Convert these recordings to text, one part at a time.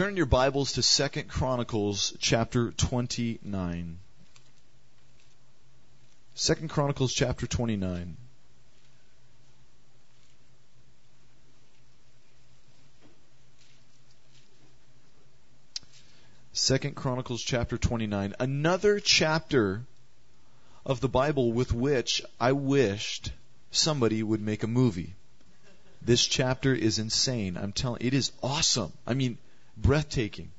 Turn your Bibles to Second Chronicles chapter 29. Second Chronicles chapter 29. Second Chronicles chapter 29. Another chapter of the Bible with which I wished somebody would make a movie. This chapter is insane. I'm telling it is awesome. I mean, breathtaking.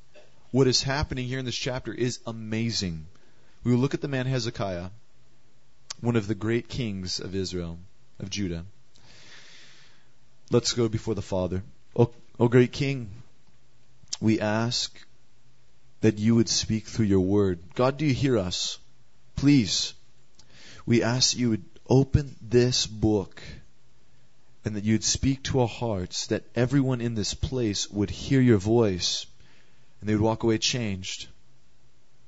What is happening here in this chapter is amazing. We will look at the man Hezekiah, one of the great kings of Israel, of Judah. Let's go before the Father. O, o great King, we ask that you would speak through your word. God, do you hear us? Please, we ask you would open this book and that you'd speak to our hearts, that everyone in this place would hear your voice and they would walk away changed.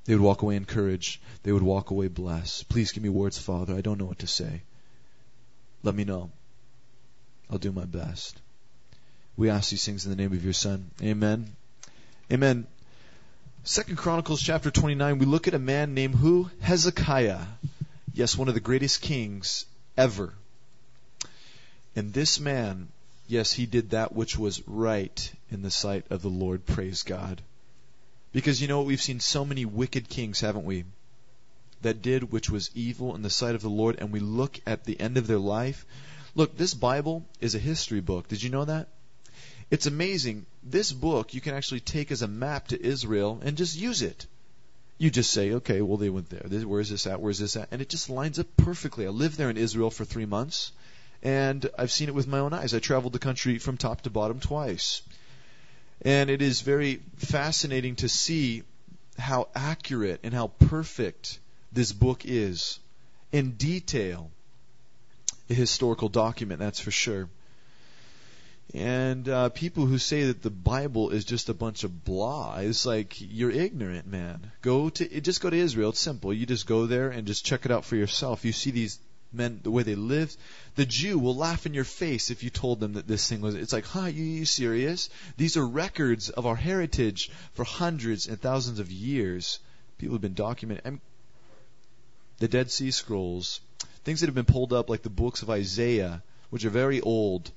They would walk away encouraged. They would walk away blessed. Please give me words, Father. I don't know what to say. Let me know. I'll do my best. We ask these things in the name of your Son. Amen. Amen. Second Chronicles chapter 29, we look at a man named who? Hezekiah. Yes, one of the greatest kings ever. And this man, yes, he did that which was right in the sight of the Lord. Praise God. Because you know what? We've seen so many wicked kings, haven't we? That did which was evil in the sight of the Lord, and we look at the end of their life. Look, this Bible is a history book. Did you know that? It's amazing. This book you can actually take as a map to Israel and just use it. You just say, okay, well, they went there. Where is this at? Where is this at? And it just lines up perfectly. I lived there in Israel for three months and I've seen it with my own eyes. I traveled the country from top to bottom twice. And it is very fascinating to see how accurate and how perfect this book is in detail. A historical document, that's for sure. And uh, people who say that the Bible is just a bunch of blah, it's like you're ignorant, man. Go to just go to Israel. It's simple. You just go there and just check it out for yourself. You see these men, the way they lived. The Jew will laugh in your face if you told them that this thing was. It's like, huh? You, you serious? These are records of our heritage for hundreds and thousands of years. People have been documenting. The Dead Sea Scrolls, things that have been pulled up, like the books of Isaiah, which are very old.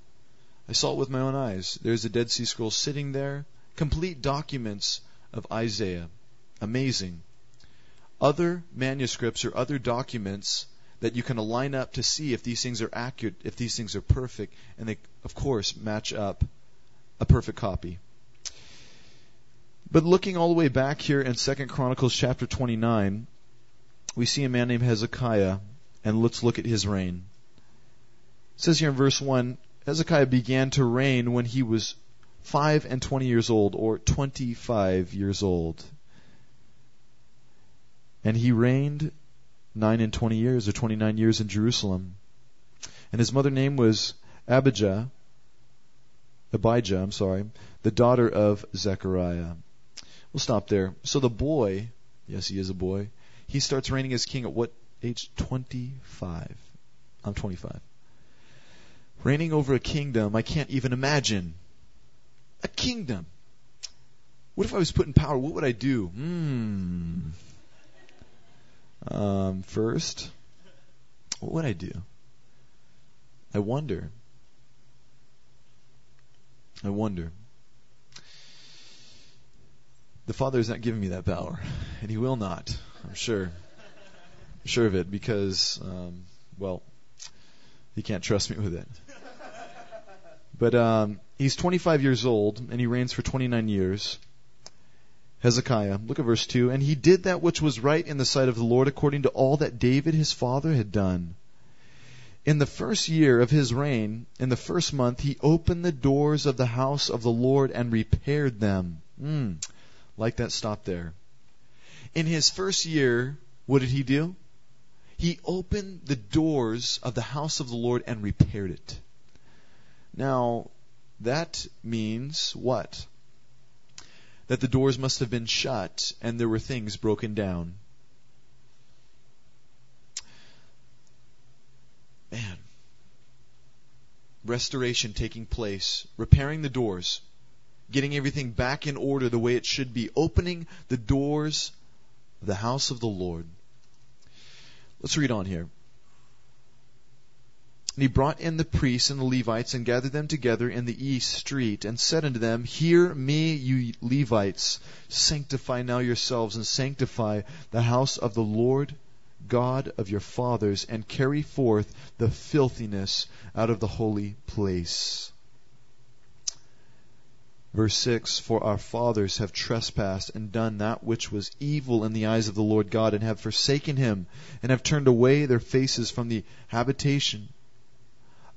I saw it with my own eyes. There's the Dead Sea Scrolls sitting there, complete documents of Isaiah. Amazing. Other manuscripts or other documents that you can line up to see if these things are accurate, if these things are perfect, and they, of course, match up a perfect copy. But looking all the way back here in Second Chronicles chapter 29, we see a man named Hezekiah, and let's look at his reign. It says here in verse 1 Hezekiah began to reign when he was five and twenty years old, or 25 years old. And he reigned nine and twenty years, or twenty nine years in Jerusalem. And his mother name was Abijah, Abijah, I'm sorry, the daughter of Zechariah. We'll stop there. So the boy, yes, he is a boy, he starts reigning as king at what age? 25. I'm 25. Reigning over a kingdom I can't even imagine. A kingdom. What if I was put in power? What would I do? Hmm. Um, first, what would I do? I wonder. I wonder. The Father has not given me that power, and He will not. I'm sure. I'm sure of it because, um, well, He can't trust me with it. But um, he's 25 years old, and he reigns for 29 years. Hezekiah. Look at verse 2. And he did that which was right in the sight of the Lord according to all that David his father had done. In the first year of his reign, in the first month, he opened the doors of the house of the Lord and repaired them. Mm, like that stop there. In his first year, what did he do? He opened the doors of the house of the Lord and repaired it. Now, that means what? That the doors must have been shut and there were things broken down. Man. Restoration taking place, repairing the doors. getting everything back in order the way it should be, opening the doors of the house of the Lord. Let's read on here. And he brought in the priests and the Levites and gathered them together in the east street and said unto them, Hear me, you Levites, sanctify now yourselves and sanctify the house of the Lord God of your fathers and carry forth the filthiness out of the holy place. Verse 6 For our fathers have trespassed and done that which was evil in the eyes of the Lord God, and have forsaken him, and have turned away their faces from the habitation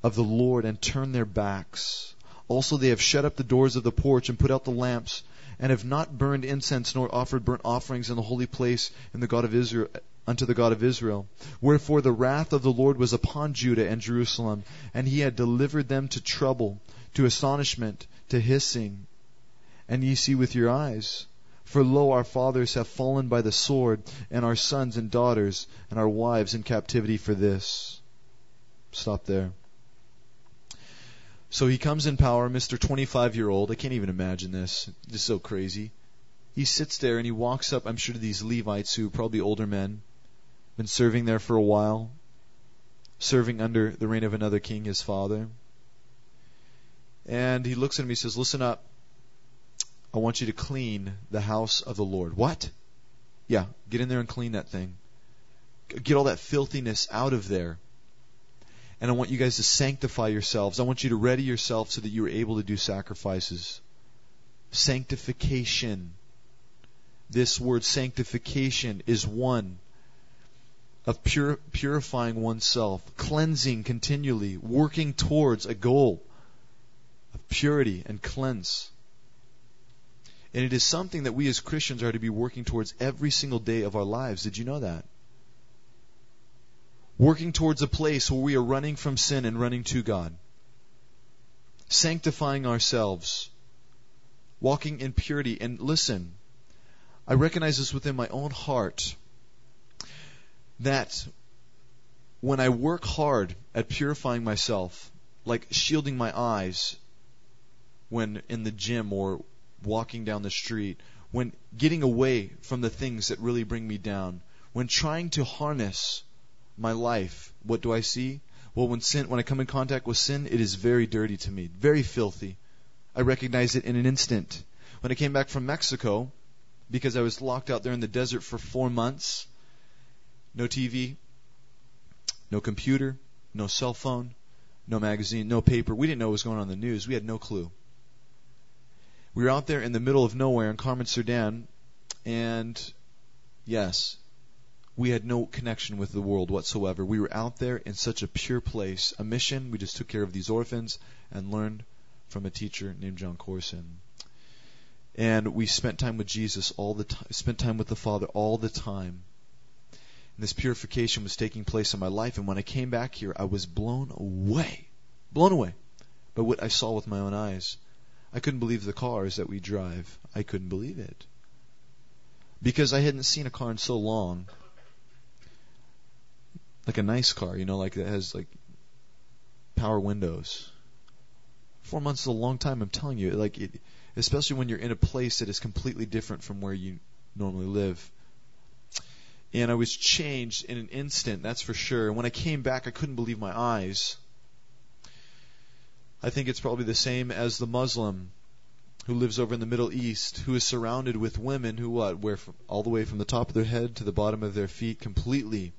of the Lord and turn their backs. Also they have shut up the doors of the porch and put out the lamps, and have not burned incense nor offered burnt offerings in the holy place in the God of Israel unto the God of Israel. Wherefore the wrath of the Lord was upon Judah and Jerusalem, and he had delivered them to trouble, to astonishment, to hissing. And ye see with your eyes. For lo, our fathers have fallen by the sword, and our sons and daughters, and our wives in captivity for this. Stop there. So he comes in power, Mr. 25 year old. I can't even imagine this. Just so crazy. He sits there and he walks up, I'm sure, to these Levites who are probably older men, been serving there for a while, serving under the reign of another king, his father. And he looks at him, he says, Listen up. I want you to clean the house of the Lord. What? Yeah, get in there and clean that thing. Get all that filthiness out of there and I want you guys to sanctify yourselves. I want you to ready yourself so that you are able to do sacrifices. Sanctification. This word sanctification is one of pure, purifying oneself, cleansing continually, working towards a goal of purity and cleanse. And it is something that we as Christians are to be working towards every single day of our lives. Did you know that? Working towards a place where we are running from sin and running to God, sanctifying ourselves, walking in purity. And listen, I recognize this within my own heart that when I work hard at purifying myself, like shielding my eyes when in the gym or walking down the street, when getting away from the things that really bring me down, when trying to harness my life, what do I see? Well, when sin, when I come in contact with sin, it is very dirty to me, very filthy. I recognize it in an instant. When I came back from Mexico, because I was locked out there in the desert for four months, no TV, no computer, no cell phone, no magazine, no paper. We didn't know what was going on in the news. We had no clue. We were out there in the middle of nowhere in Carmen Sudan, and yes, we had no connection with the world whatsoever. We were out there in such a pure place, a mission. We just took care of these orphans and learned from a teacher named John Corson. And we spent time with Jesus all the time, spent time with the Father all the time. And this purification was taking place in my life. And when I came back here, I was blown away, blown away by what I saw with my own eyes. I couldn't believe the cars that we drive. I couldn't believe it. Because I hadn't seen a car in so long like a nice car, you know, like that has like power windows. Four months is a long time. I'm telling you, like it, especially when you're in a place that is completely different from where you normally live. And I was changed in an instant, that's for sure. And when I came back, I couldn't believe my eyes. I think it's probably the same as the Muslim who lives over in the Middle East, who is surrounded with women who what wear all the way from the top of their head to the bottom of their feet completely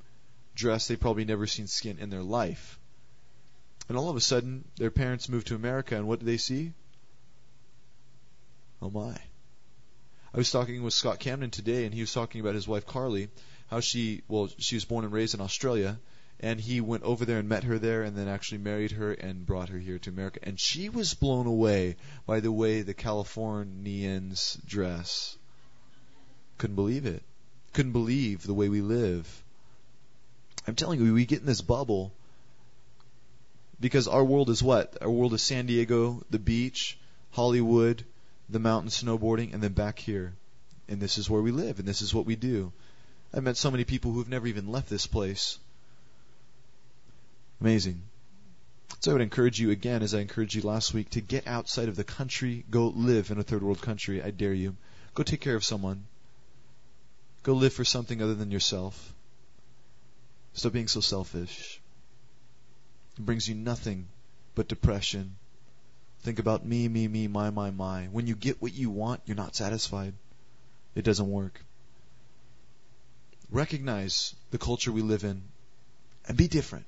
dress they've probably never seen skin in their life. And all of a sudden, their parents move to America, and what do they see? Oh my. I was talking with Scott Camden today, and he was talking about his wife Carly, how she, well, she was born and raised in Australia, and he went over there and met her there, and then actually married her and brought her here to America. And she was blown away by the way the Californians dress. Couldn't believe it. Couldn't believe the way we live. I'm telling you, we get in this bubble because our world is what? Our world is San Diego, the beach, Hollywood, the mountain snowboarding, and then back here. And this is where we live, and this is what we do. I've met so many people who've never even left this place. Amazing. So I would encourage you again, as I encouraged you last week, to get outside of the country, go live in a third world country. I dare you. Go take care of someone. Go live for something other than yourself. Stop being so selfish. It brings you nothing but depression. Think about me, me, me, my, my, my. When you get what you want, you're not satisfied. It doesn't work. Recognize the culture we live in and be different.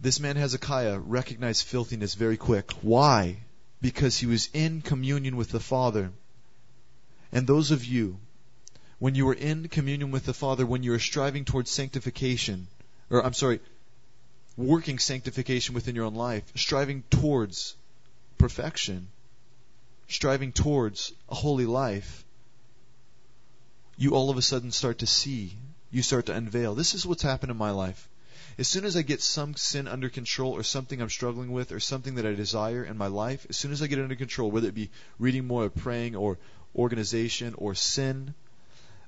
This man Hezekiah recognized filthiness very quick. Why? Because he was in communion with the Father. And those of you, when you are in communion with the Father, when you are striving towards sanctification, or I'm sorry, working sanctification within your own life, striving towards perfection, striving towards a holy life, you all of a sudden start to see, you start to unveil. This is what's happened in my life. As soon as I get some sin under control or something I'm struggling with or something that I desire in my life, as soon as I get it under control, whether it be reading more or praying or organization or sin,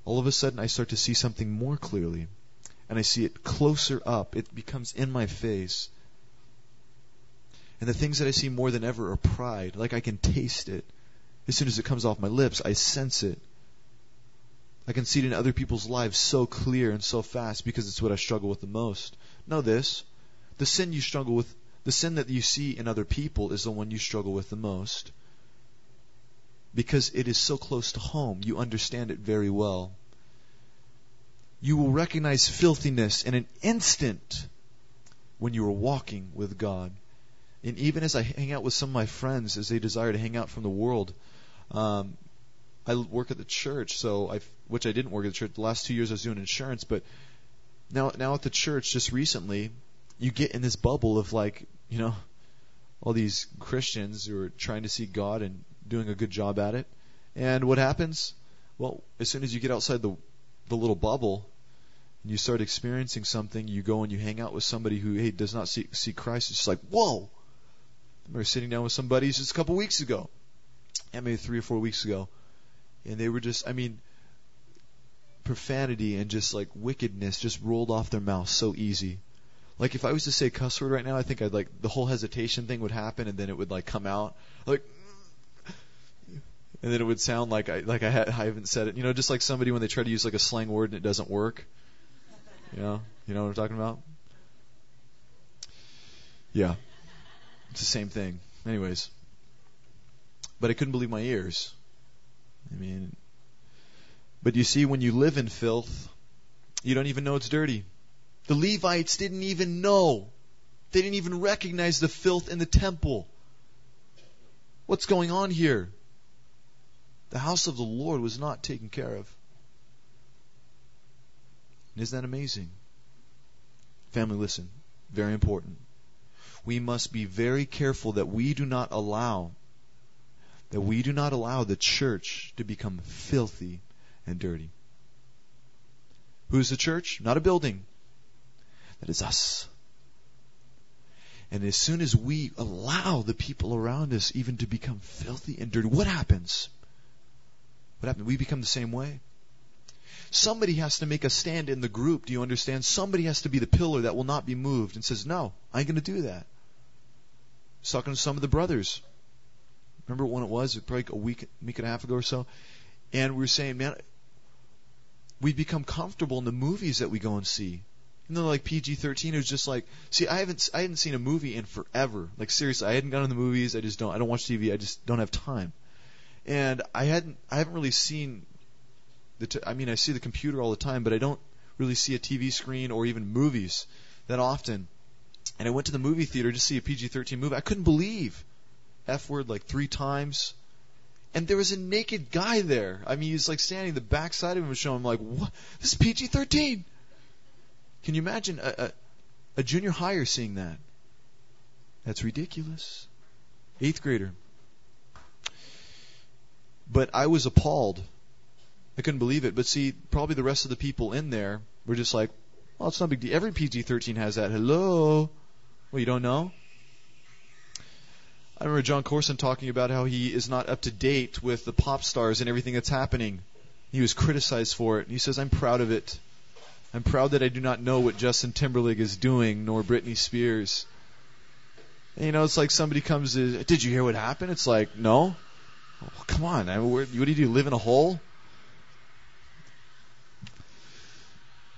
all of a sudden I start to see something more clearly. And I see it closer up. It becomes in my face. And the things that I see more than ever are pride. Like I can taste it. As soon as it comes off my lips, I sense it. I can see it in other people's lives so clear and so fast because it's what I struggle with the most. Know this. The sin you struggle with, the sin that you see in other people is the one you struggle with the most. Because it is so close to home. You understand it very well. You will recognize filthiness in an instant when you are walking with God. And even as I hang out with some of my friends as they desire to hang out from the world, um, I work at the church, so I, which I didn't work at the church. The last two years I was doing insurance, but now now at the church just recently you get in this bubble of like you know all these Christians who are trying to see God and doing a good job at it. And what happens? Well as soon as you get outside the the little bubble and you start experiencing something you go and you hang out with somebody who hey does not see see Christ. It's just like whoa! I remember sitting down with some buddies just a couple weeks ago. Yeah maybe three or four weeks ago. And they were just I mean profanity and just like wickedness just rolled off their mouth so easy. Like if I was to say cuss word right now, I think I'd like the whole hesitation thing would happen and then it would like come out. Like and then it would sound like I like I, ha- I haven't said it. You know, just like somebody when they try to use like a slang word and it doesn't work. You know, you know what I'm talking about? Yeah, it's the same thing. Anyways, but I couldn't believe my ears. I mean, but you see, when you live in filth, you don't even know it's dirty. The Levites didn't even know. They didn't even recognize the filth in the temple. What's going on here? The house of the Lord was not taken care of. Isn't that amazing? Family, listen. Very important. We must be very careful that we do not allow that we do not allow the church to become filthy and dirty. Who's the church? Not a building. That is us. And as soon as we allow the people around us even to become filthy and dirty, what happens? What happens? We become the same way. Somebody has to make a stand in the group. Do you understand? Somebody has to be the pillar that will not be moved and says, No, I ain't going to do that. I was talking to some of the brothers. Remember when it was? Probably a week, week and a half ago or so. And we were saying, man, we become comfortable in the movies that we go and see. And then like PG-13, it was just like, see, I haven't, I hadn't seen a movie in forever. Like seriously, I hadn't gone to the movies. I just don't, I don't watch TV. I just don't have time. And I hadn't, I haven't really seen the, t- I mean, I see the computer all the time, but I don't really see a TV screen or even movies that often. And I went to the movie theater to see a PG-13 movie. I couldn't believe F word like three times and there was a naked guy there. I mean, he's like standing the backside of him was showing. I'm like, what? This is PG-13. Can you imagine a, a, a junior higher seeing that? That's ridiculous. Eighth grader. But I was appalled. I couldn't believe it. But see, probably the rest of the people in there were just like, well, it's not a big deal. Every PG-13 has that. Hello? Well, you don't know? I remember John Corson talking about how he is not up to date with the pop stars and everything that's happening. He was criticized for it. He says, I'm proud of it. I'm proud that I do not know what Justin Timberlake is doing, nor Britney Spears. And, you know, it's like somebody comes to, did you hear what happened? It's like, no. Oh, come on. Where, what do you do? Live in a hole?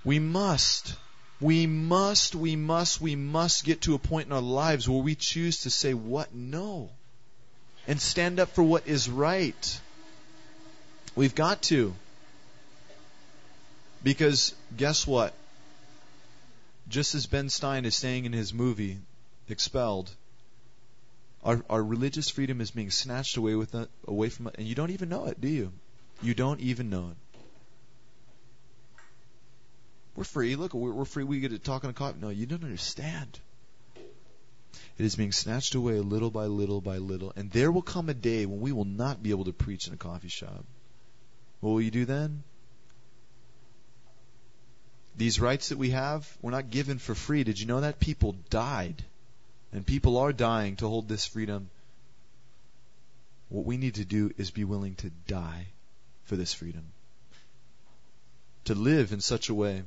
We must, we must, we must, we must get to a point in our lives where we choose to say what no and stand up for what is right. We've got to. Because guess what? Just as Ben Stein is saying in his movie, Expelled, our, our religious freedom is being snatched away with it, away from it, and you don't even know it, do you? You don't even know it. We're free. Look, we're, we're free. We get to talk on a coffee. No, you don't understand. It is being snatched away little by little by little, and there will come a day when we will not be able to preach in a coffee shop. What will you do then? These rights that we have were not given for free. Did you know that? People died. And people are dying to hold this freedom. What we need to do is be willing to die for this freedom. To live in such a way.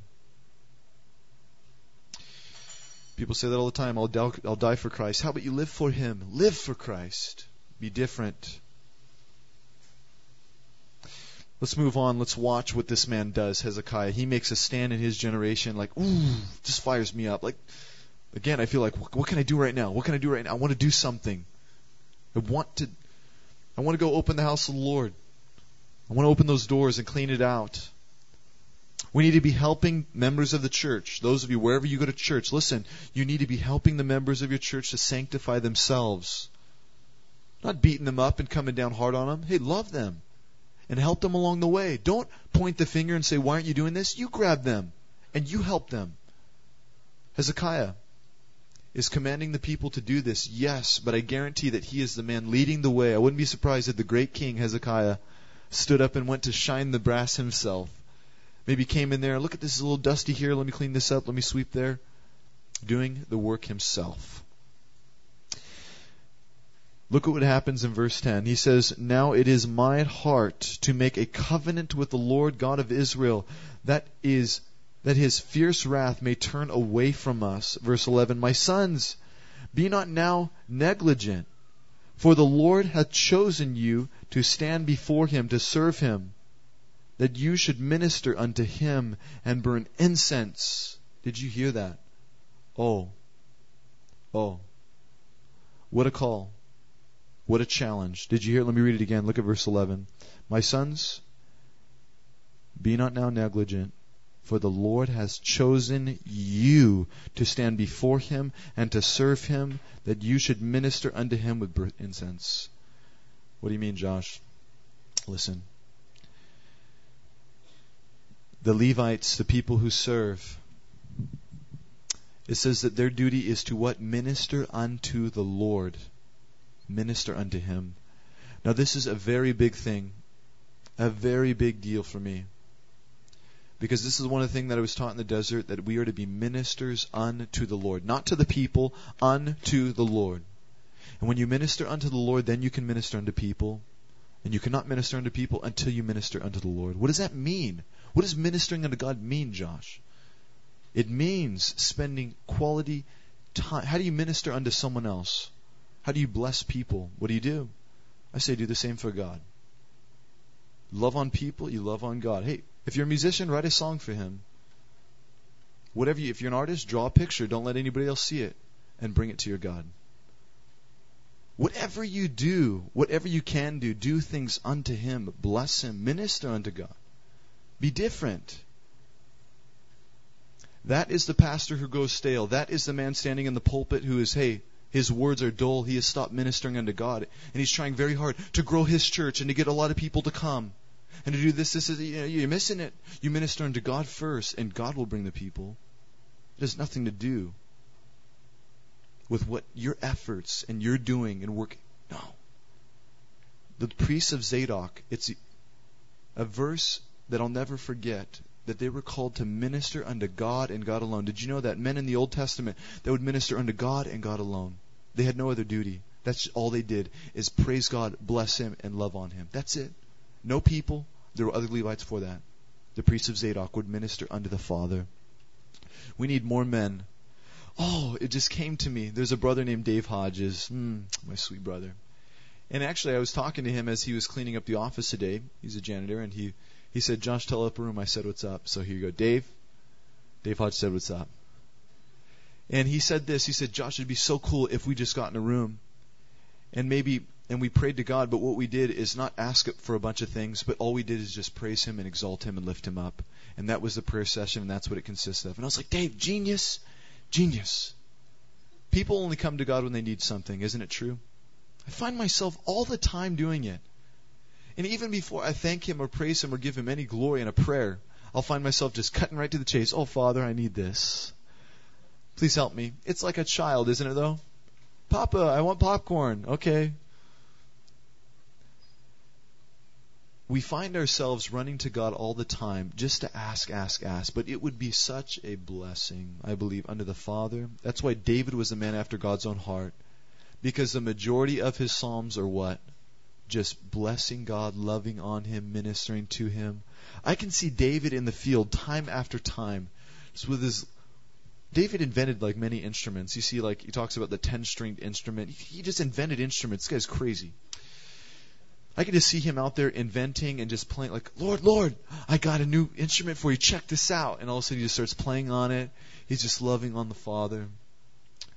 People say that all the time. I'll, die, I'll die for Christ. How about you live for Him? Live for Christ. Be different. Let's move on. Let's watch what this man does, Hezekiah. He makes a stand in his generation, like, ooh, just fires me up. Like, again, I feel like, what, can I do right now? What can I do right now? I want to do something. I want to, I want to go open the house of the Lord. I want to open those doors and clean it out. We need to be helping members of the church. Those of you, wherever you go to church, listen, you need to be helping the members of your church to sanctify themselves. Not beating them up and coming down hard on them. Hey, love them and help them along the way. Don't point the finger and say, Why aren't you doing this? You grab them and you help them. Hezekiah is commanding the people to do this, yes, but I guarantee that he is the man leading the way. I wouldn't be surprised if the great king Hezekiah stood up and went to shine the brass himself. Maybe came in there, look at this a little dusty here, let me clean this up, let me sweep there. Doing the work himself. Look at what happens in verse 10. He says, Now it is my heart to make a covenant with the Lord God of Israel, that is, that his fierce wrath may turn away from us. Verse 11, My sons, be not now negligent, for the Lord hath chosen you to stand before him to serve him, that you should minister unto him and burn incense. Did you hear that? Oh. Oh. What a call. What a challenge. Did you hear? Let me read it again. Look at verse 11. My sons, be not now negligent, for the Lord has chosen you to stand before him and to serve him, that you should minister unto him with incense. What do you mean, Josh? Listen. The Levites, the people who serve, it says that their duty is to what? Minister unto the Lord minister unto him. Now, this is a very big thing, a very big deal for me. Because this is one of the things that I was taught in the desert that we are to be ministers unto the Lord. Not to the people, unto the Lord. And when you minister unto the Lord, then you can minister unto people. And you cannot minister unto people until you minister unto the Lord. What does that mean? What does ministering unto God mean, Josh? It means spending quality time. How do you minister unto someone else? How do you bless people? What do you do? I say do the same for God. Love on people, you love on God. Hey, if you're a musician, write a song for him. Whatever you, if you're an artist, draw a picture. Don't let anybody else see it and bring it to your God. Whatever you do, whatever you can do, do things unto him. Bless him. Minister unto God. Be different. That is the pastor who goes stale. That is the man standing in the pulpit who is, hey, his words are dull. He has stopped ministering unto God. And he's trying very hard to grow his church and to get a lot of people to come. And to do this, this is, you know, you're missing it. You minister unto God first, and God will bring the people. It has nothing to do with what your efforts and you're doing and working. No. The priests of Zadok, it's a verse that I'll never forget that they were called to minister unto God and God alone. Did you know that men in the Old Testament that would minister unto God and God alone? They had no other duty. That's all they did is praise God, bless Him, and love on Him. That's it. No people. There were other Levites for that. The priests of Zadok would minister unto the Father. We need more men. Oh, it just came to me. There's a brother named Dave Hodges. Mm, my sweet brother. And actually, I was talking to him as he was cleaning up the office today. He's a janitor, and he he said, "Josh, tell up a room." I said, "What's up?" So here you go, Dave. Dave Hodge said, "What's up?" And he said this. He said, "Josh, it'd be so cool if we just got in a room, and maybe and we prayed to God, but what we did is not ask for a bunch of things, but all we did is just praise Him and exalt Him and lift Him up. And that was the prayer session, and that's what it consists of. And I was like, Dave, genius, genius. People only come to God when they need something, isn't it true? I find myself all the time doing it. And even before I thank Him or praise Him or give Him any glory in a prayer, I'll find myself just cutting right to the chase. Oh, Father, I need this. Please help me. It's like a child, isn't it, though? Papa, I want popcorn. Okay. We find ourselves running to God all the time just to ask, ask, ask. But it would be such a blessing, I believe, under the Father. That's why David was a man after God's own heart. Because the majority of his Psalms are what? Just blessing God, loving on Him, ministering to Him. I can see David in the field time after time, just with his. David invented like many instruments. You see, like he talks about the ten-stringed instrument. He just invented instruments. This guy's crazy. I could just see him out there inventing and just playing like, Lord, Lord, I got a new instrument for you. Check this out. And all of a sudden he just starts playing on it. He's just loving on the Father.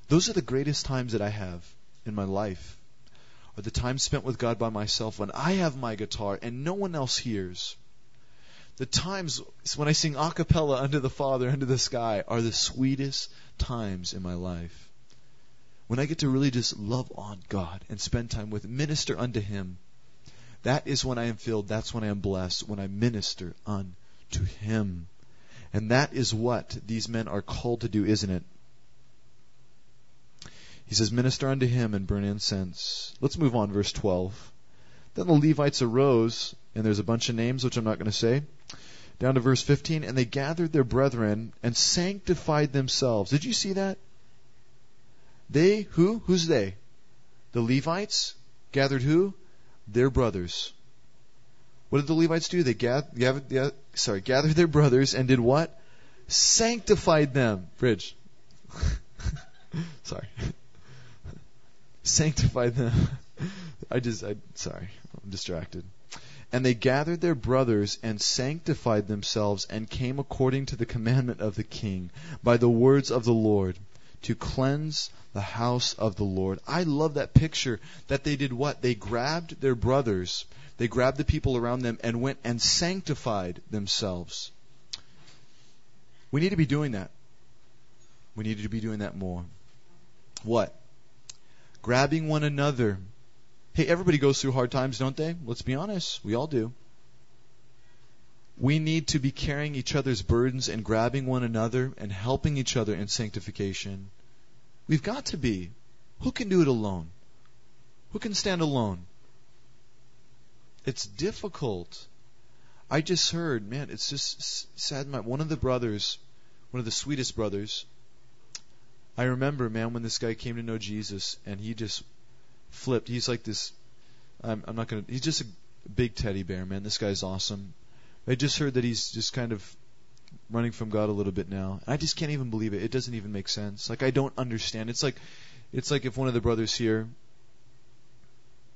Those are the greatest times that I have in my life. Are the times spent with God by myself when I have my guitar and no one else hears. The times when I sing a cappella under the Father, under the sky, are the sweetest times in my life. When I get to really just love on God and spend time with minister unto Him that is when I am filled. That's when I am blessed, when I minister unto Him. And that is what these men are called to do, isn't it? He says, Minister unto him and burn incense. Let's move on, verse 12. Then the Levites arose, and there's a bunch of names which I'm not going to say. Down to verse 15, and they gathered their brethren and sanctified themselves. Did you see that? They, who? Who's they? The Levites gathered who? Their brothers. What did the Levites do? They gathered, sorry, gathered their brothers and did what? Sanctified them. Bridge. sorry. Sanctified them. I just, I, sorry, I'm distracted. And they gathered their brothers and sanctified themselves and came according to the commandment of the king by the words of the Lord to cleanse the house of the Lord. I love that picture that they did what? They grabbed their brothers, they grabbed the people around them, and went and sanctified themselves. We need to be doing that. We need to be doing that more. What? Grabbing one another. Hey, everybody goes through hard times, don't they? Let's be honest. We all do. We need to be carrying each other's burdens and grabbing one another and helping each other in sanctification. We've got to be. Who can do it alone? Who can stand alone? It's difficult. I just heard, man, it's just sad. My, one of the brothers, one of the sweetest brothers, I remember, man, when this guy came to know Jesus and he just flipped. He's like this. I'm, I'm not gonna. He's just a big teddy bear, man. This guy's awesome. I just heard that he's just kind of running from God a little bit now. and I just can't even believe it. It doesn't even make sense. Like I don't understand. It's like it's like if one of the brothers here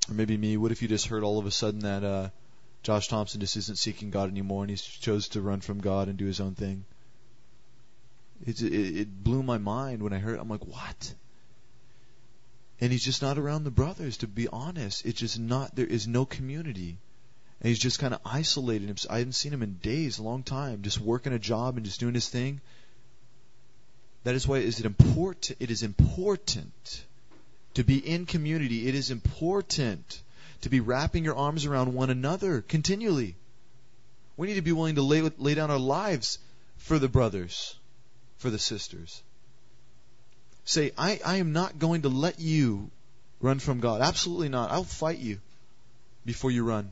or maybe me, what if you just heard all of a sudden that uh Josh Thompson just isn't seeking God anymore and he chose to run from God and do his own thing? It, it, it blew my mind when I heard. It. I'm like, what? And he's just not around the brothers. To be honest, it's just not. There is no community and he's just kind of isolated himself. I haven't seen him in days, a long time, just working a job and just doing his thing. That is why is it important? It is important to be in community. It is important to be wrapping your arms around one another continually. We need to be willing to lay, lay down our lives for the brothers, for the sisters. Say, I, I am not going to let you run from God. Absolutely not. I'll fight you before you run.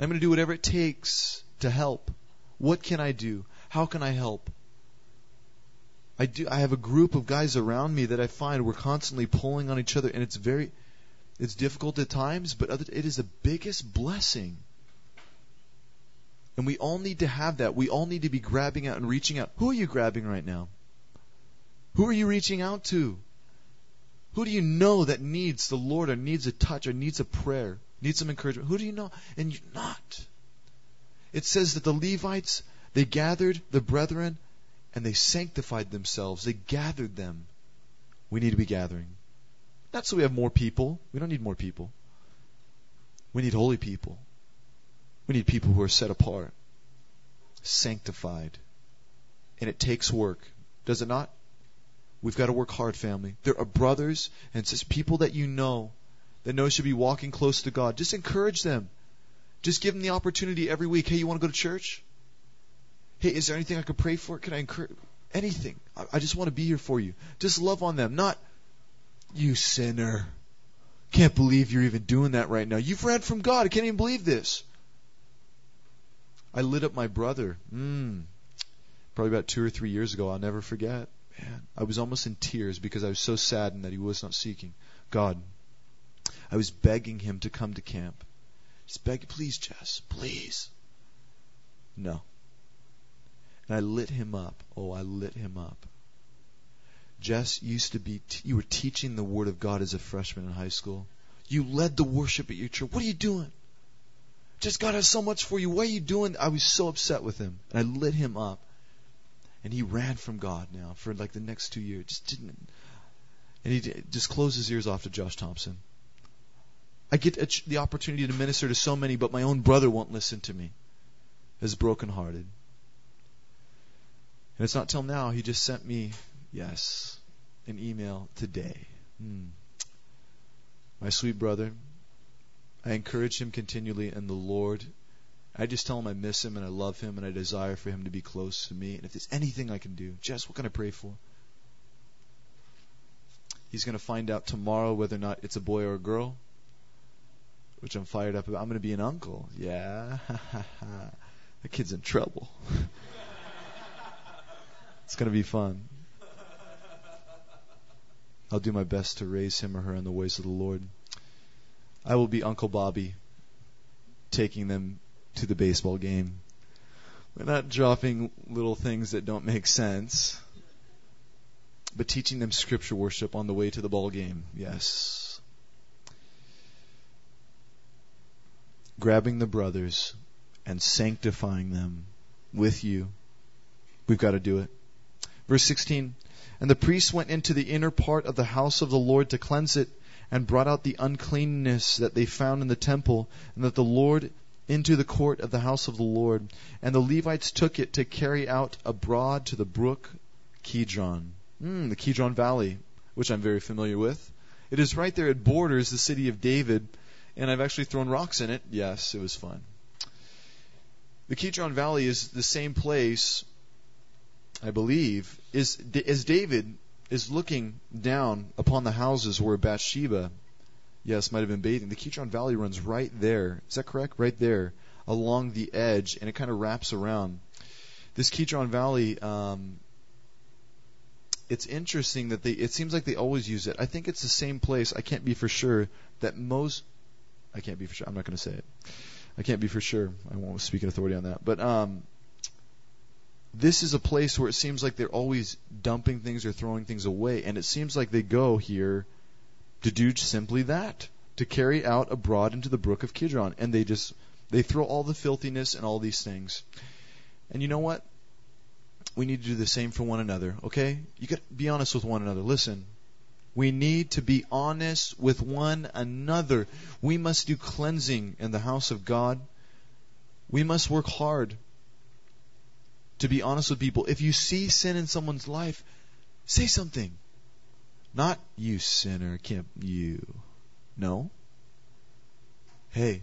I'm going to do whatever it takes to help. What can I do? How can I help? I do. I have a group of guys around me that I find we're constantly pulling on each other, and it's very, it's difficult at times, but it is the biggest blessing. And we all need to have that. We all need to be grabbing out and reaching out. Who are you grabbing right now? Who are you reaching out to? Who do you know that needs the Lord or needs a touch or needs a prayer, needs some encouragement? Who do you know? And you're not. It says that the Levites, they gathered the brethren and they sanctified themselves. They gathered them. We need to be gathering. Not so we have more people. We don't need more people. We need holy people. We need people who are set apart, sanctified. And it takes work. Does it not? We've got to work hard, family. There are brothers and sisters, people that you know that know should be walking close to God. Just encourage them. Just give them the opportunity every week. Hey, you want to go to church? Hey, is there anything I could pray for? Can I encourage? Anything. I, I just want to be here for you. Just love on them. Not, you sinner. Can't believe you're even doing that right now. You've ran from God. I can't even believe this. I lit up my brother. Mm, probably about two or three years ago. I'll never forget. Man, I was almost in tears because I was so saddened that he was not seeking God. I was begging him to come to camp. Just beg, please, Jess, please. No. And I lit him up. Oh, I lit him up. Jess used to be, t- you were teaching the Word of God as a freshman in high school. You led the worship at your church. What are you doing? Just God has so much for you. What are you doing? I was so upset with him. And I lit him up and he ran from God now for like the next two years. Just didn't, and he just closed his ears off to Josh Thompson. I get the opportunity to minister to so many, but my own brother won't listen to me. Is brokenhearted. And it's not till now he just sent me, yes, an email today. Hmm. My sweet brother, I encourage him continually in the Lord I just tell him I miss him and I love him and I desire for him to be close to me. And if there's anything I can do, Jess, what can I pray for? He's going to find out tomorrow whether or not it's a boy or a girl, which I'm fired up about. I'm going to be an uncle. Yeah. the kid's in trouble. it's going to be fun. I'll do my best to raise him or her in the ways of the Lord. I will be Uncle Bobby, taking them to the baseball game. We're not dropping little things that don't make sense, but teaching them scripture worship on the way to the ball game. Yes. Grabbing the brothers and sanctifying them with you. We've got to do it. Verse 16. And the priests went into the inner part of the house of the Lord to cleanse it, and brought out the uncleanness that they found in the temple, and that the Lord into the court of the house of the Lord. And the Levites took it to carry out abroad to the brook Kidron, mm, the Kidron Valley, which I'm very familiar with. It is right there. It borders the city of David, and I've actually thrown rocks in it. Yes, it was fun. The Kidron Valley is the same place, I believe, is as David is looking down upon the houses where Bathsheba yes, might have been bathing. The Kidron Valley runs right there. Is that correct? Right there along the edge, and it kind of wraps around. This Kidron Valley, um, it's interesting that they. It seems like they always use it. I think it's the same place. I can't be for sure that most. I can't be for sure. I'm not going to say it. I can't be for sure. I won't speak in authority on that. But um, this is a place where it seems like they're always dumping things or throwing things away, and it seems like they go here to do simply that, to carry out abroad into the brook of Kidron. And they just, they throw all the filthiness and all these things. And you know what? We need to do the same for one another, okay? You got to be honest with one another. Listen, we need to be honest with one another. We must do cleansing in the house of God. We must work hard to be honest with people. If you see sin in someone's life, say something. Not you sinner, can't you. No. Hey,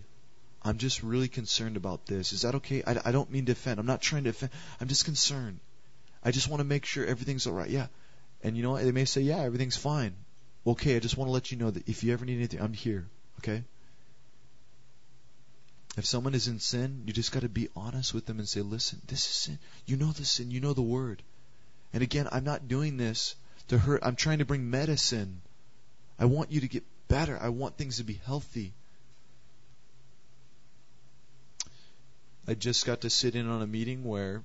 I'm just really concerned about this. Is that okay? I, I don't mean to offend. I'm not trying to offend. I'm just concerned. I just want to make sure everything's all right. Yeah. And you know what? They may say, yeah, everything's fine. Okay, I just want to let you know that if you ever need anything, I'm here. Okay? If someone is in sin, you just got to be honest with them and say, listen, this is sin. You know the sin. You know the word. And again, I'm not doing this to hurt. I'm trying to bring medicine. I want you to get better. I want things to be healthy. I just got to sit in on a meeting where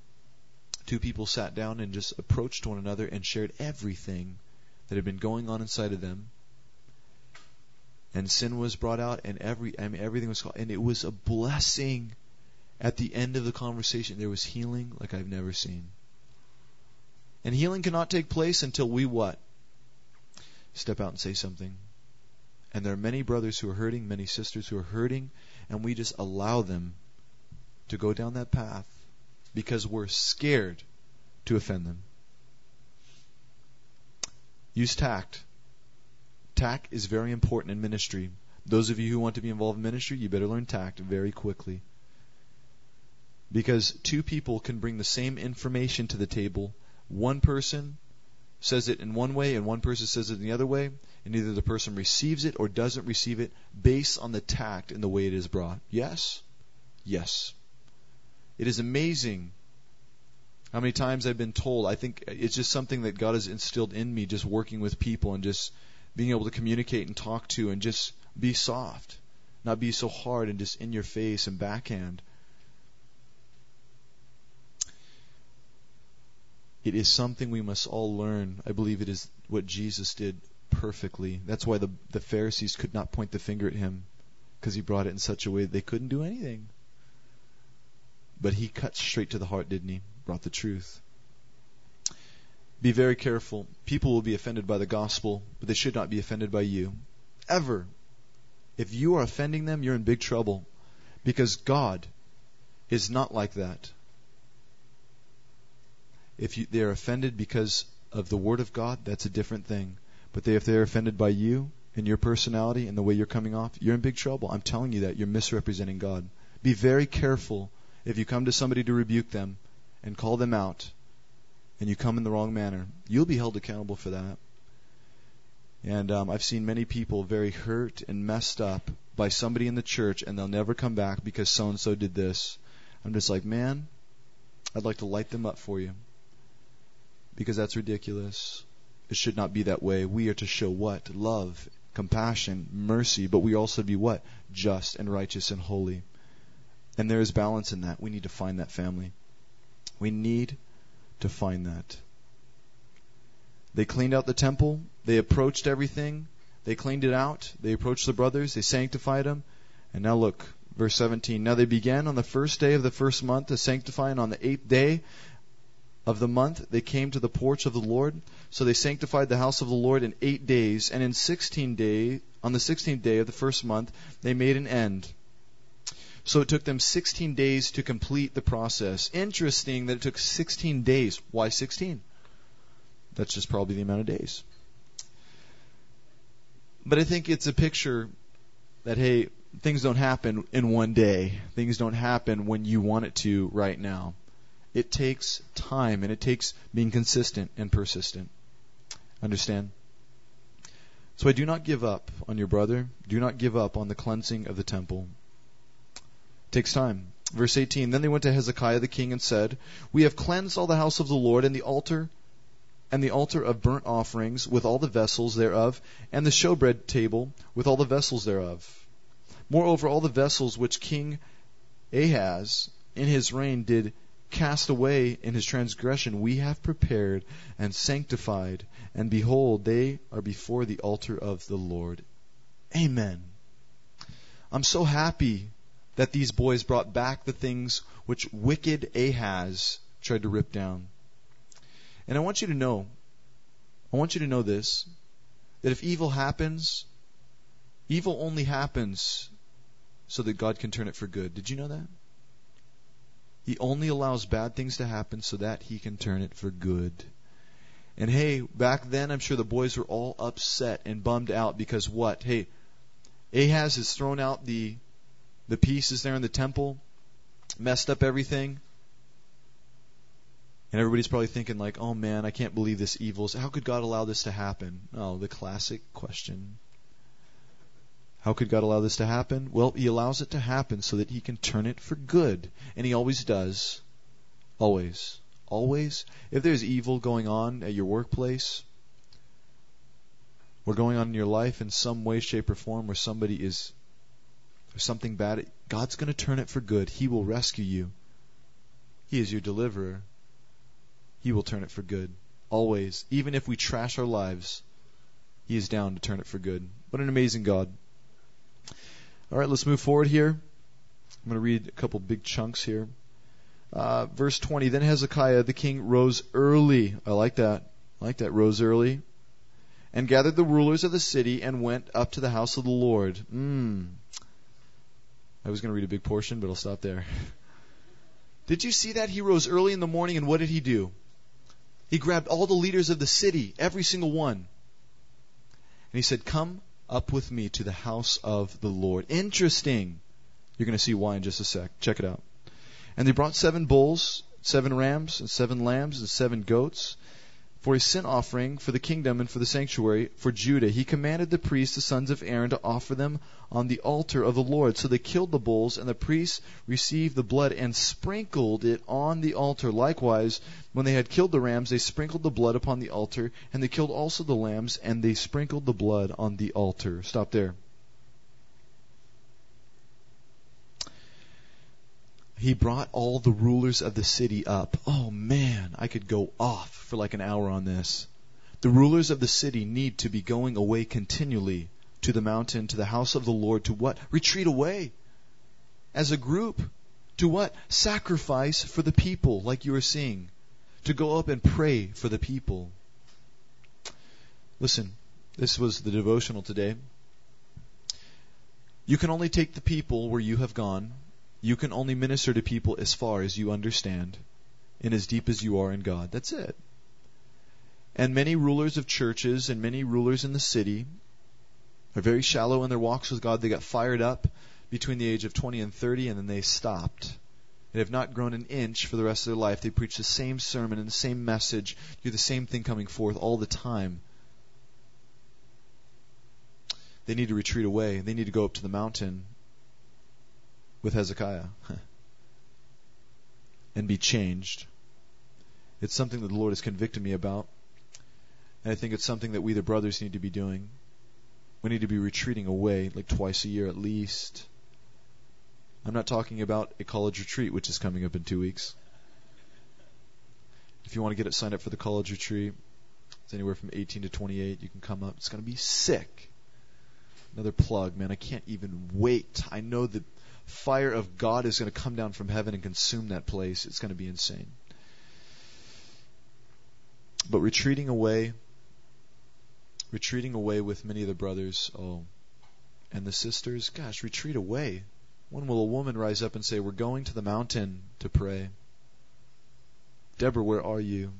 two people sat down and just approached one another and shared everything that had been going on inside of them. And sin was brought out, and every I mean everything was called, and it was a blessing. At the end of the conversation, there was healing like I've never seen. And healing cannot take place until we what? Step out and say something. And there are many brothers who are hurting, many sisters who are hurting, and we just allow them to go down that path because we're scared to offend them. Use tact. Tact is very important in ministry. Those of you who want to be involved in ministry, you better learn tact very quickly. Because two people can bring the same information to the table. One person says it in one way and one person says it in the other way, and either the person receives it or doesn't receive it based on the tact and the way it is brought. Yes? Yes. It is amazing how many times I've been told. I think it's just something that God has instilled in me, just working with people and just being able to communicate and talk to and just be soft, not be so hard and just in your face and backhand. It is something we must all learn. I believe it is what Jesus did perfectly. That's why the, the Pharisees could not point the finger at him because he brought it in such a way that they couldn't do anything. But he cut straight to the heart, didn't he? Brought the truth. Be very careful. People will be offended by the gospel, but they should not be offended by you. Ever. If you are offending them, you're in big trouble. Because God is not like that. If you, they are offended because of the Word of God, that's a different thing. But they, if they are offended by you and your personality and the way you're coming off, you're in big trouble. I'm telling you that. You're misrepresenting God. Be very careful if you come to somebody to rebuke them and call them out and you come in the wrong manner. You'll be held accountable for that. And um, I've seen many people very hurt and messed up by somebody in the church, and they'll never come back because so and so did this. I'm just like, man, I'd like to light them up for you because that's ridiculous. It should not be that way. We are to show what? Love, compassion, mercy, but we also be what? Just and righteous and holy. And there is balance in that. We need to find that family. We need to find that. They cleaned out the temple. They approached everything. They cleaned it out. They approached the brothers. They sanctified them. And now look, verse 17. Now they began on the first day of the first month to sanctify, and on the eighth day of the month they came to the porch of the Lord. So they sanctified the house of the Lord in eight days, and in sixteen day on the sixteenth day of the first month they made an end. So it took them 16 days to complete the process. Interesting that it took 16 days. Why 16? That's just probably the amount of days. But I think it's a picture that, hey, things don't happen in one day. Things don't happen when you want it to right now. It takes time and it takes being consistent and persistent. Understand? So I do not give up on your brother. Do not give up on the cleansing of the temple. Takes time. Verse 18 Then they went to Hezekiah the king and said, We have cleansed all the house of the Lord and the altar and the altar of burnt offerings with all the vessels thereof, and the showbread table with all the vessels thereof. Moreover, all the vessels which King Ahaz in his reign did cast away in his transgression, we have prepared and sanctified, and behold, they are before the altar of the Lord. Amen. I'm so happy that these boys brought back the things which wicked Ahaz tried to rip down. And I want you to know, I want you to know this, that if evil happens, evil only happens so that God can turn it for good. Did you know that? He only allows bad things to happen so that he can turn it for good. And hey, back then I'm sure the boys were all upset and bummed out because what? Hey, Ahaz has thrown out the the pieces there in the temple, messed up everything. And everybody's probably thinking like, "Oh man, I can't believe this evil. How could God allow this to happen?" Oh, the classic question. How could God allow this to happen? Well, He allows it to happen so that He can turn it for good. And He always does. Always. Always. If there's evil going on at your workplace, or going on in your life in some way, shape, or form where somebody is, there's something bad, God's going to turn it for good. He will rescue you. He is your deliverer. He will turn it for good. Always. Even if we trash our lives, He is down to turn it for good. What an amazing God. All right, let's move forward here. I'm going to read a couple big chunks here. Uh, verse 20 Then Hezekiah the king rose early. I like that. I like that. Rose early. And gathered the rulers of the city and went up to the house of the Lord. Mm. I was going to read a big portion, but I'll stop there. Did you see that? He rose early in the morning, and what did he do? He grabbed all the leaders of the city, every single one. And he said, Come up with me to the house of the Lord. Interesting. You're going to see why in just a sec. Check it out. And they brought seven bulls, seven rams, and seven lambs, and seven goats for a sin offering for the kingdom and for the sanctuary for Judah. He commanded the priests, the sons of Aaron, to offer them on the altar of the Lord. So they killed the bulls, and the priests received the blood and sprinkled it on the altar. Likewise, when they had killed the rams, they sprinkled the blood upon the altar, and they killed also the lambs, and they sprinkled the blood on the altar. Stop there. He brought all the rulers of the city up. Oh man, I could go off for like an hour on this. The rulers of the city need to be going away continually to the mountain, to the house of the Lord, to what? Retreat away as a group. To what? Sacrifice for the people, like you were seeing. To go up and pray for the people. Listen, this was the devotional today. You can only take the people where you have gone you can only minister to people as far as you understand and as deep as you are in God. That's it. And many rulers of churches and many rulers in the city are very shallow in their walks with God. They got fired up between the age of 20 and 30 and then they stopped. They have not grown an inch for the rest of their life. They preach the same sermon and the same message, do the same thing coming forth all the time. They need to retreat away. They need to go up to the mountain with Hezekiah and be changed. It's something that the Lord has convicted me about. And I think it's something that we, the brothers, need to be doing. We need to be retreating away like twice a year at least. I'm not talking about a college retreat, which is coming up in two weeks. If you want to get it signed up for the college retreat, it's anywhere from 18 to 28. You can come up. It's going to be sick. Another plug, man. I can't even wait. I know that fire of God is going to come down from heaven and consume that place. It's going to be insane. But retreating away, retreating away with many of the brothers, oh, and the sisters, gosh, retreat away. When will a woman rise up and say, We're going to the mountain to pray? Deborah, where are you?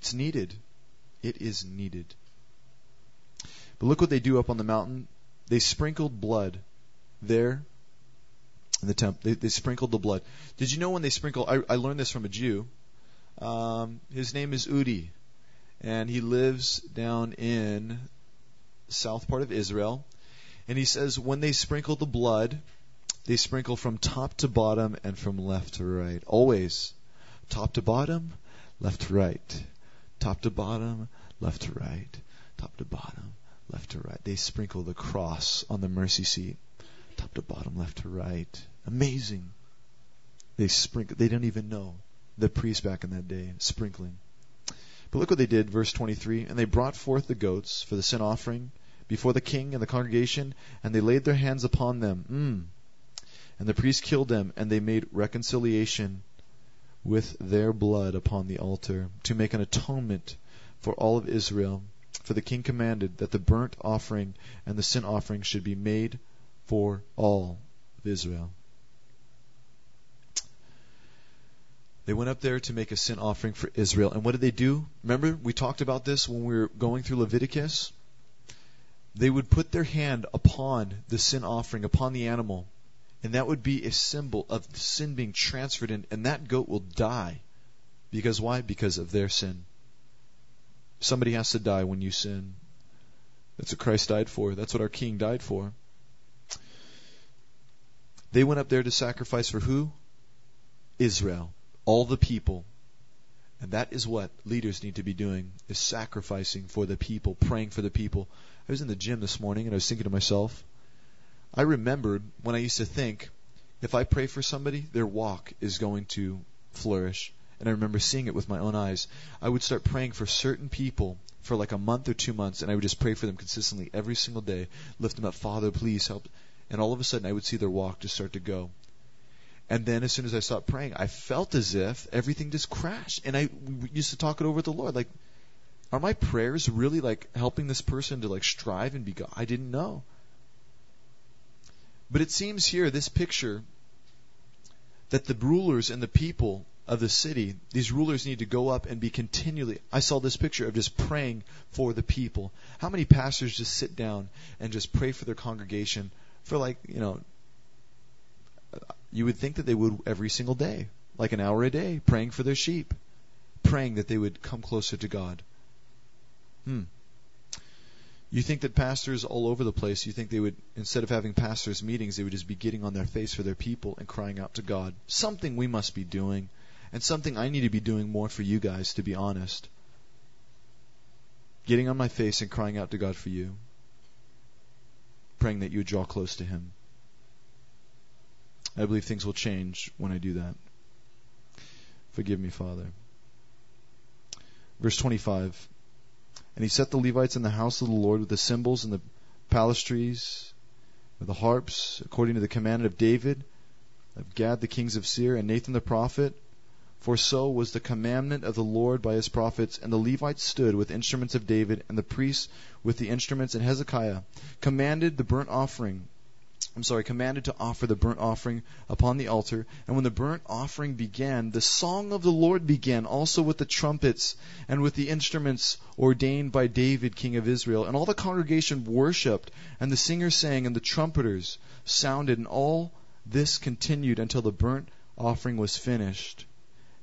It's needed. It is needed. But look what they do up on the mountain. They sprinkled blood there the. They, they sprinkled the blood. Did you know when they sprinkle? I, I learned this from a Jew. Um, his name is Udi, and he lives down in south part of Israel. And he says when they sprinkle the blood, they sprinkle from top to bottom and from left to right. Always top to bottom, left to right. Top to bottom, left to right. Top to bottom, left to right. They sprinkle the cross on the mercy seat to bottom, left to right. Amazing. They sprinkle. They don't even know the priests back in that day sprinkling. But look what they did, verse 23. And they brought forth the goats for the sin offering before the king and the congregation, and they laid their hands upon them. Mm. And the priests killed them, and they made reconciliation with their blood upon the altar to make an atonement for all of Israel. For the king commanded that the burnt offering and the sin offering should be made for all of Israel. They went up there to make a sin offering for Israel. And what did they do? Remember, we talked about this when we were going through Leviticus? They would put their hand upon the sin offering, upon the animal, and that would be a symbol of sin being transferred in, and that goat will die. Because why? Because of their sin. Somebody has to die when you sin. That's what Christ died for. That's what our King died for. They went up there to sacrifice for who? Israel. All the people. And that is what leaders need to be doing, is sacrificing for the people, praying for the people. I was in the gym this morning and I was thinking to myself, I remembered when I used to think, if I pray for somebody, their walk is going to flourish. And I remember seeing it with my own eyes. I would start praying for certain people for like a month or two months, and I would just pray for them consistently every single day, lift them up, Father, please help. And all of a sudden, I would see their walk just start to go. And then as soon as I stopped praying, I felt as if everything just crashed. And I used to talk it over with the Lord, like, are my prayers really like helping this person to like strive and be God? I didn't know. But it seems here, this picture, that the rulers and the people of the city, these rulers need to go up and be continually. I saw this picture of just praying for the people. How many pastors just sit down and just pray for their congregation for like, you know, you would think that they would every single day, like an hour a day, praying for their sheep, praying that they would come closer to God. Hmm. You think that pastors all over the place, you think they would, instead of having pastors' meetings, they would just be getting on their face for their people and crying out to God. Something we must be doing, and something I need to be doing more for you guys, to be honest. Getting on my face and crying out to God for you. Praying that you would draw close to Him. I believe things will change when I do that. Forgive me, Father. Verse 25. And he set the Levites in the house of the Lord with the cymbals and the psalteries, with the harps, according to the commandment of David, of Gad the kings of seer, and Nathan the prophet. For so was the commandment of the Lord by his prophets. And the Levites stood with instruments of David, and the priests with the instruments, and Hezekiah commanded the burnt offering I'm sorry, commanded to offer the burnt offering upon the altar. And when the burnt offering began, the song of the Lord began, also with the trumpets and with the instruments ordained by David, king of Israel. And all the congregation worshipped, and the singers sang, and the trumpeters sounded, and all this continued until the burnt offering was finished.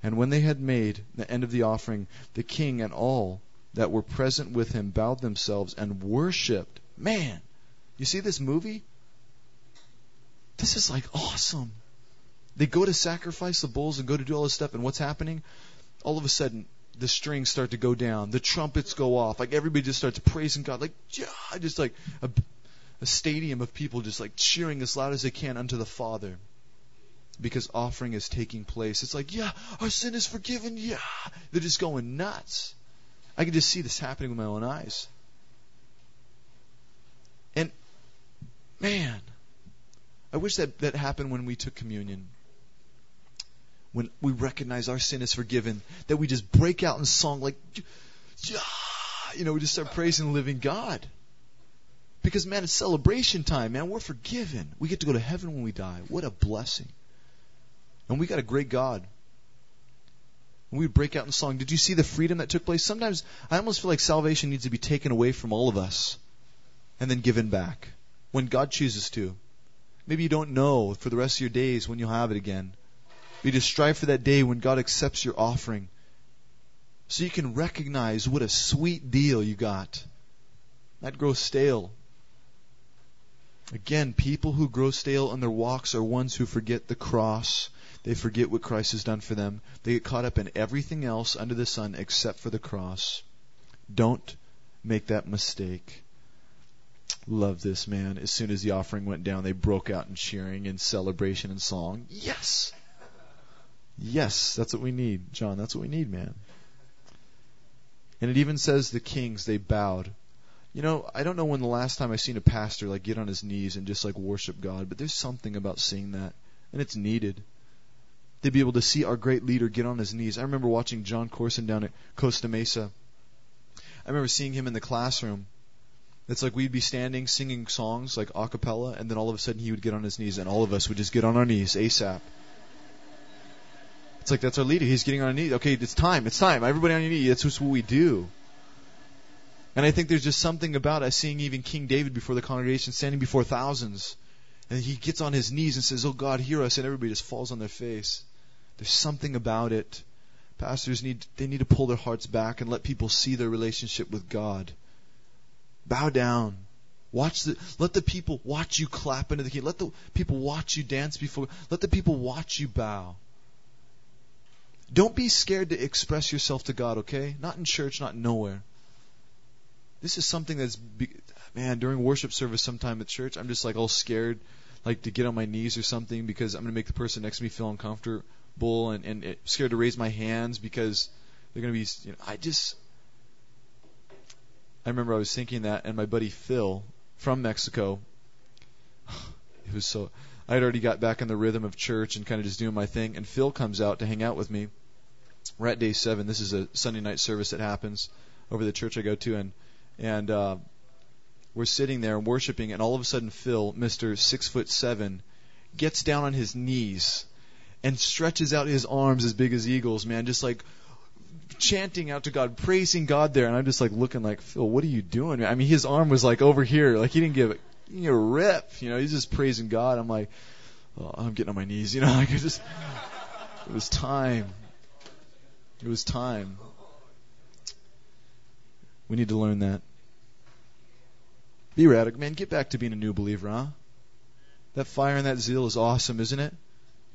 And when they had made the end of the offering, the king and all that were present with him bowed themselves and worshipped. Man, you see this movie? This is like awesome. They go to sacrifice the bulls and go to do all this stuff, and what's happening? All of a sudden, the strings start to go down, the trumpets go off, like everybody just starts praising God, like just like a, a stadium of people just like cheering as loud as they can unto the Father, because offering is taking place. It's like yeah, our sin is forgiven. Yeah, they're just going nuts. I can just see this happening with my own eyes. And man, I wish that that happened when we took communion. When we recognize our sin is forgiven, that we just break out in song like, you know, we just start praising the living God. Because man, it's celebration time, man. We're forgiven. We get to go to heaven when we die. What a blessing. And we got a great God. And we break out in song. Did you see the freedom that took place? Sometimes I almost feel like salvation needs to be taken away from all of us and then given back when God chooses to. Maybe you don't know for the rest of your days when you'll have it again. You just strive for that day when God accepts your offering. So you can recognize what a sweet deal you got. That grows stale. Again, people who grow stale in their walks are ones who forget the cross. They forget what Christ has done for them. They get caught up in everything else under the sun except for the cross. Don't make that mistake. Love this, man. As soon as the offering went down, they broke out in cheering and celebration and song. Yes! Yes, that's what we need, John. That's what we need, man. And it even says the kings, they bowed. You know, I don't know when the last time I've seen a pastor like get on his knees and just like worship God, but there's something about seeing that, and it's needed. To be able to see our great leader get on his knees. I remember watching John Courson down at Costa Mesa. I remember seeing him in the classroom, it's like we'd be standing singing songs like a cappella, and then all of a sudden he would get on his knees, and all of us would just get on our knees ASAP. It's like that's our leader. He's getting on our knees. Okay, it's time. It's time. Everybody on your knees. That's just what we do. And I think there's just something about us seeing even King David before the congregation, standing before thousands, and he gets on his knees and says, "Oh God, hear us," and everybody just falls on their face. There's something about it. Pastors need they need to pull their hearts back and let people see their relationship with God. Bow down. Watch the, let the people watch you clap into the king. Let the people watch you dance before. Let the people watch you bow. Don't be scared to express yourself to God, okay? Not in church, not nowhere. This is something that's, man, during worship service sometime at church, I'm just like all scared, like to get on my knees or something because I'm going to make the person next to me feel uncomfortable bull and, and scared to raise my hands because they're going to be. You know, I just. I remember I was thinking that, and my buddy Phil from Mexico. It was so. I had already got back in the rhythm of church and kind of just doing my thing, and Phil comes out to hang out with me. We're at day seven. This is a Sunday night service that happens over the church I go to, and and uh, we're sitting there and worshiping, and all of a sudden Phil, Mister Six Foot Seven, gets down on his knees and stretches out his arms as big as eagles, man, just like chanting out to God, praising God there, and I'm just like looking like Phil, what are you doing? I mean, his arm was like over here, like he didn't give he didn't a rip, you know. He's just praising God. I'm like, oh, I'm getting on my knees, you know. Like just, it was time. It was time. We need to learn that. Be radical, man. Get back to being a new believer, huh? That fire and that zeal is awesome, isn't it?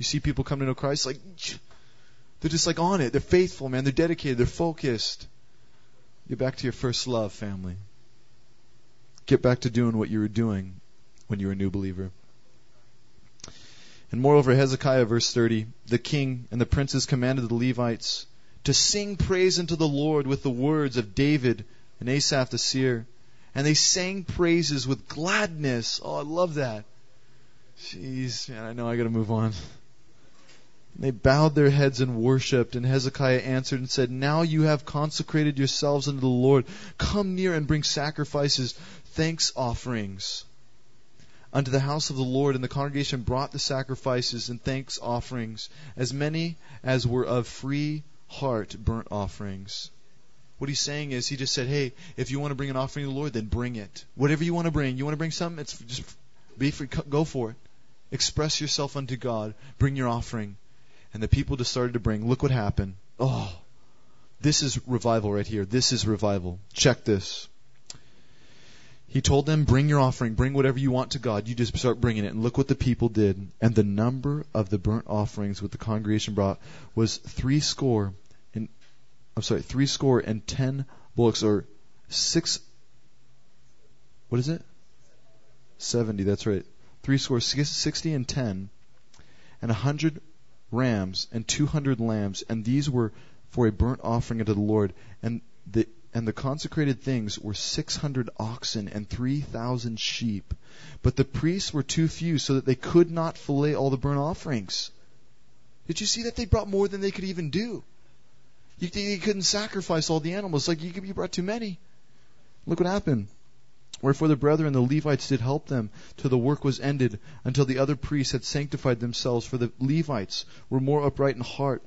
You see people come to know Christ, like they're just like on it. They're faithful, man. They're dedicated. They're focused. Get back to your first love, family. Get back to doing what you were doing when you were a new believer. And moreover, Hezekiah, verse 30, the king and the princes commanded the Levites to sing praise unto the Lord with the words of David and Asaph the seer. And they sang praises with gladness. Oh, I love that. Jeez, man, I know I gotta move on. They bowed their heads and worshipped, and Hezekiah answered and said, Now you have consecrated yourselves unto the Lord. Come near and bring sacrifices, thanks offerings unto the house of the Lord. And the congregation brought the sacrifices and thanks offerings, as many as were of free heart burnt offerings. What he's saying is, he just said, Hey, if you want to bring an offering to the Lord, then bring it. Whatever you want to bring. You want to bring something? It's just be free. Go for it. Express yourself unto God. Bring your offering. And the people just started to bring. Look what happened. Oh, this is revival right here. This is revival. Check this. He told them, Bring your offering, bring whatever you want to God. You just start bringing it. And look what the people did. And the number of the burnt offerings which the congregation brought was three score and I'm sorry, three score and ten bullocks or six what is it? Seventy, that's right. Three score sixty and ten and a hundred rams and two hundred lambs, and these were for a burnt offering unto the Lord. And the and the consecrated things were six hundred oxen and three thousand sheep. But the priests were too few, so that they could not fillet all the burnt offerings. Did you see that they brought more than they could even do? You, you couldn't sacrifice all the animals. Like you, you brought too many. Look what happened. Wherefore the brethren, the Levites, did help them till the work was ended, until the other priests had sanctified themselves. For the Levites were more upright in heart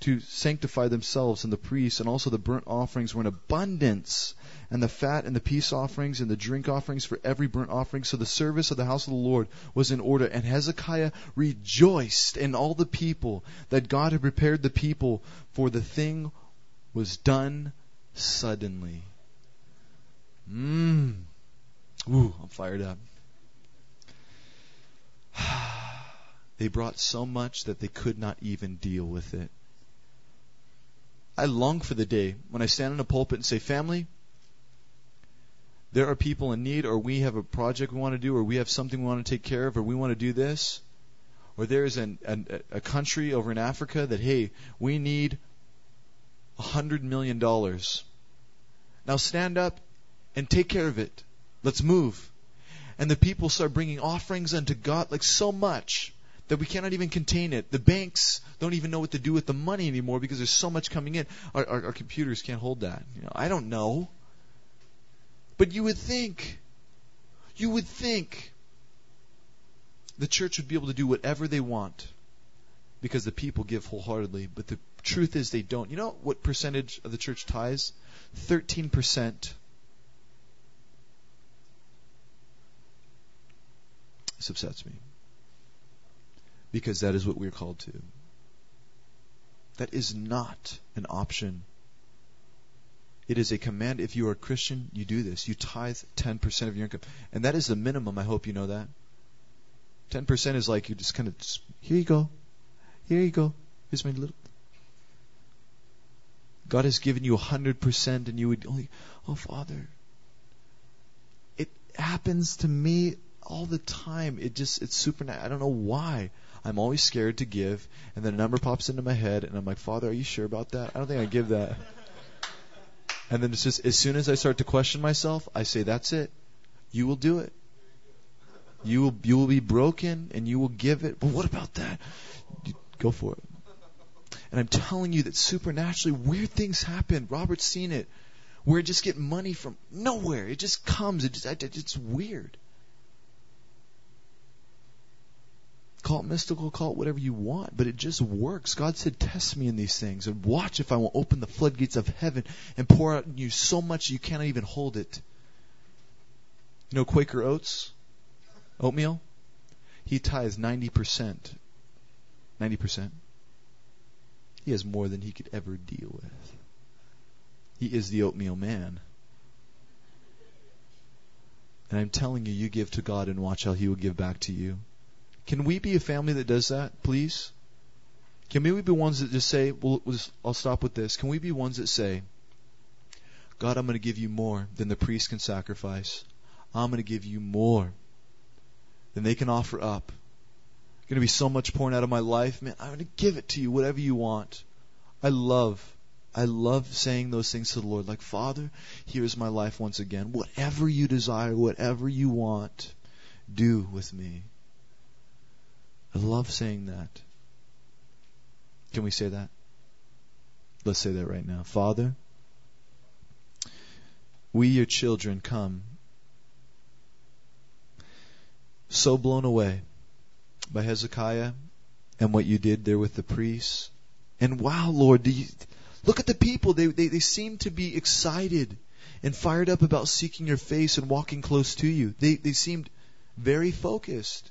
to sanctify themselves and the priests, and also the burnt offerings were in abundance, and the fat and the peace offerings and the drink offerings for every burnt offering. So the service of the house of the Lord was in order, and Hezekiah rejoiced in all the people that God had prepared the people, for the thing was done suddenly. Mmm. Ooh, I'm fired up. they brought so much that they could not even deal with it. I long for the day when I stand in a pulpit and say, Family, there are people in need, or we have a project we want to do, or we have something we want to take care of, or we want to do this, or there's an, an, a country over in Africa that, hey, we need a hundred million dollars. Now stand up and take care of it. Let's move. And the people start bringing offerings unto God, like so much that we cannot even contain it. The banks don't even know what to do with the money anymore because there's so much coming in. Our, our, our computers can't hold that. You know, I don't know. But you would think, you would think the church would be able to do whatever they want because the people give wholeheartedly. But the truth is they don't. You know what percentage of the church tithes? 13%. This upsets me because that is what we're called to. That is not an option. It is a command. If you are a Christian, you do this. You tithe 10% of your income. And that is the minimum. I hope you know that. 10% is like you just kind of, just, here you go. Here you go. Here's my little. God has given you 100% and you would only, oh, Father. It happens to me all the time. It just it's supernatural. I don't know why. I'm always scared to give, and then a number pops into my head, and I'm like, Father, are you sure about that? I don't think I give that. And then it's just as soon as I start to question myself, I say, That's it. You will do it. You will you will be broken and you will give it. But what about that? Go for it. And I'm telling you that supernaturally weird things happen. Robert's seen it. Where I just get money from nowhere. It just comes. It just, it's weird. Call it mystical, call it whatever you want, but it just works. God said, Test me in these things and watch if I will open the floodgates of heaven and pour out in you so much you cannot even hold it. You know Quaker Oats? Oatmeal? He tithes 90%. 90%. He has more than he could ever deal with. He is the oatmeal man. And I'm telling you, you give to God and watch how He will give back to you. Can we be a family that does that, please? Can we be ones that just say, well, I'll stop with this. Can we be ones that say, God, I'm going to give you more than the priest can sacrifice. I'm going to give you more than they can offer up. Going to be so much pouring out of my life, man. I'm going to give it to you, whatever you want. I love, I love saying those things to the Lord. Like, Father, here's my life once again. Whatever you desire, whatever you want, do with me. I love saying that. Can we say that? Let's say that right now. Father, we, your children, come so blown away by Hezekiah and what you did there with the priests. And wow, Lord, you, look at the people. They, they, they seem to be excited and fired up about seeking your face and walking close to you. They, they seemed very focused.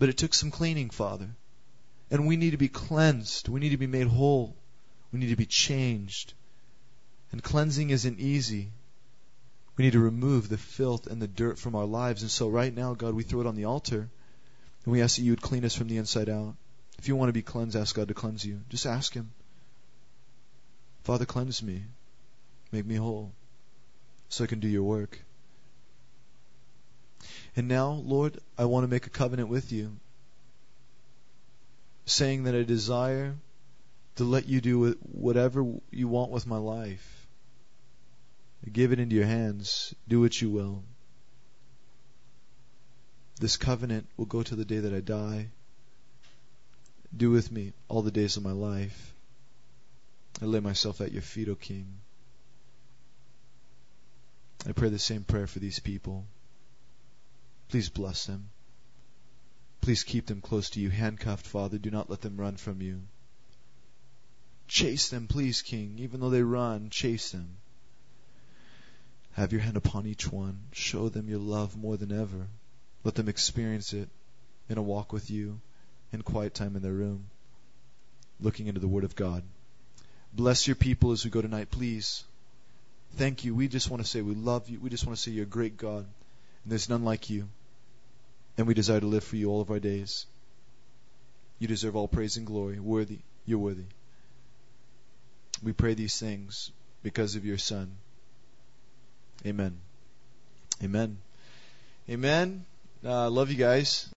But it took some cleaning, Father. And we need to be cleansed. We need to be made whole. We need to be changed. And cleansing isn't easy. We need to remove the filth and the dirt from our lives. And so right now, God, we throw it on the altar. And we ask that you would clean us from the inside out. If you want to be cleansed, ask God to cleanse you. Just ask Him. Father, cleanse me. Make me whole. So I can do your work. And now, Lord, I want to make a covenant with you, saying that I desire to let you do whatever you want with my life. I give it into your hands. Do what you will. This covenant will go to the day that I die. Do with me all the days of my life. I lay myself at your feet, O King. I pray the same prayer for these people. Please bless them. Please keep them close to you, handcuffed, Father. Do not let them run from you. Chase them, please, King. Even though they run, chase them. Have your hand upon each one. Show them your love more than ever. Let them experience it in a walk with you, in quiet time in their room, looking into the Word of God. Bless your people as we go tonight, please. Thank you. We just want to say we love you. We just want to say you're a great God, and there's none like you and we desire to live for you all of our days. You deserve all praise and glory. Worthy, you're worthy. We pray these things because of your Son. Amen. Amen. Amen. Uh, love you guys.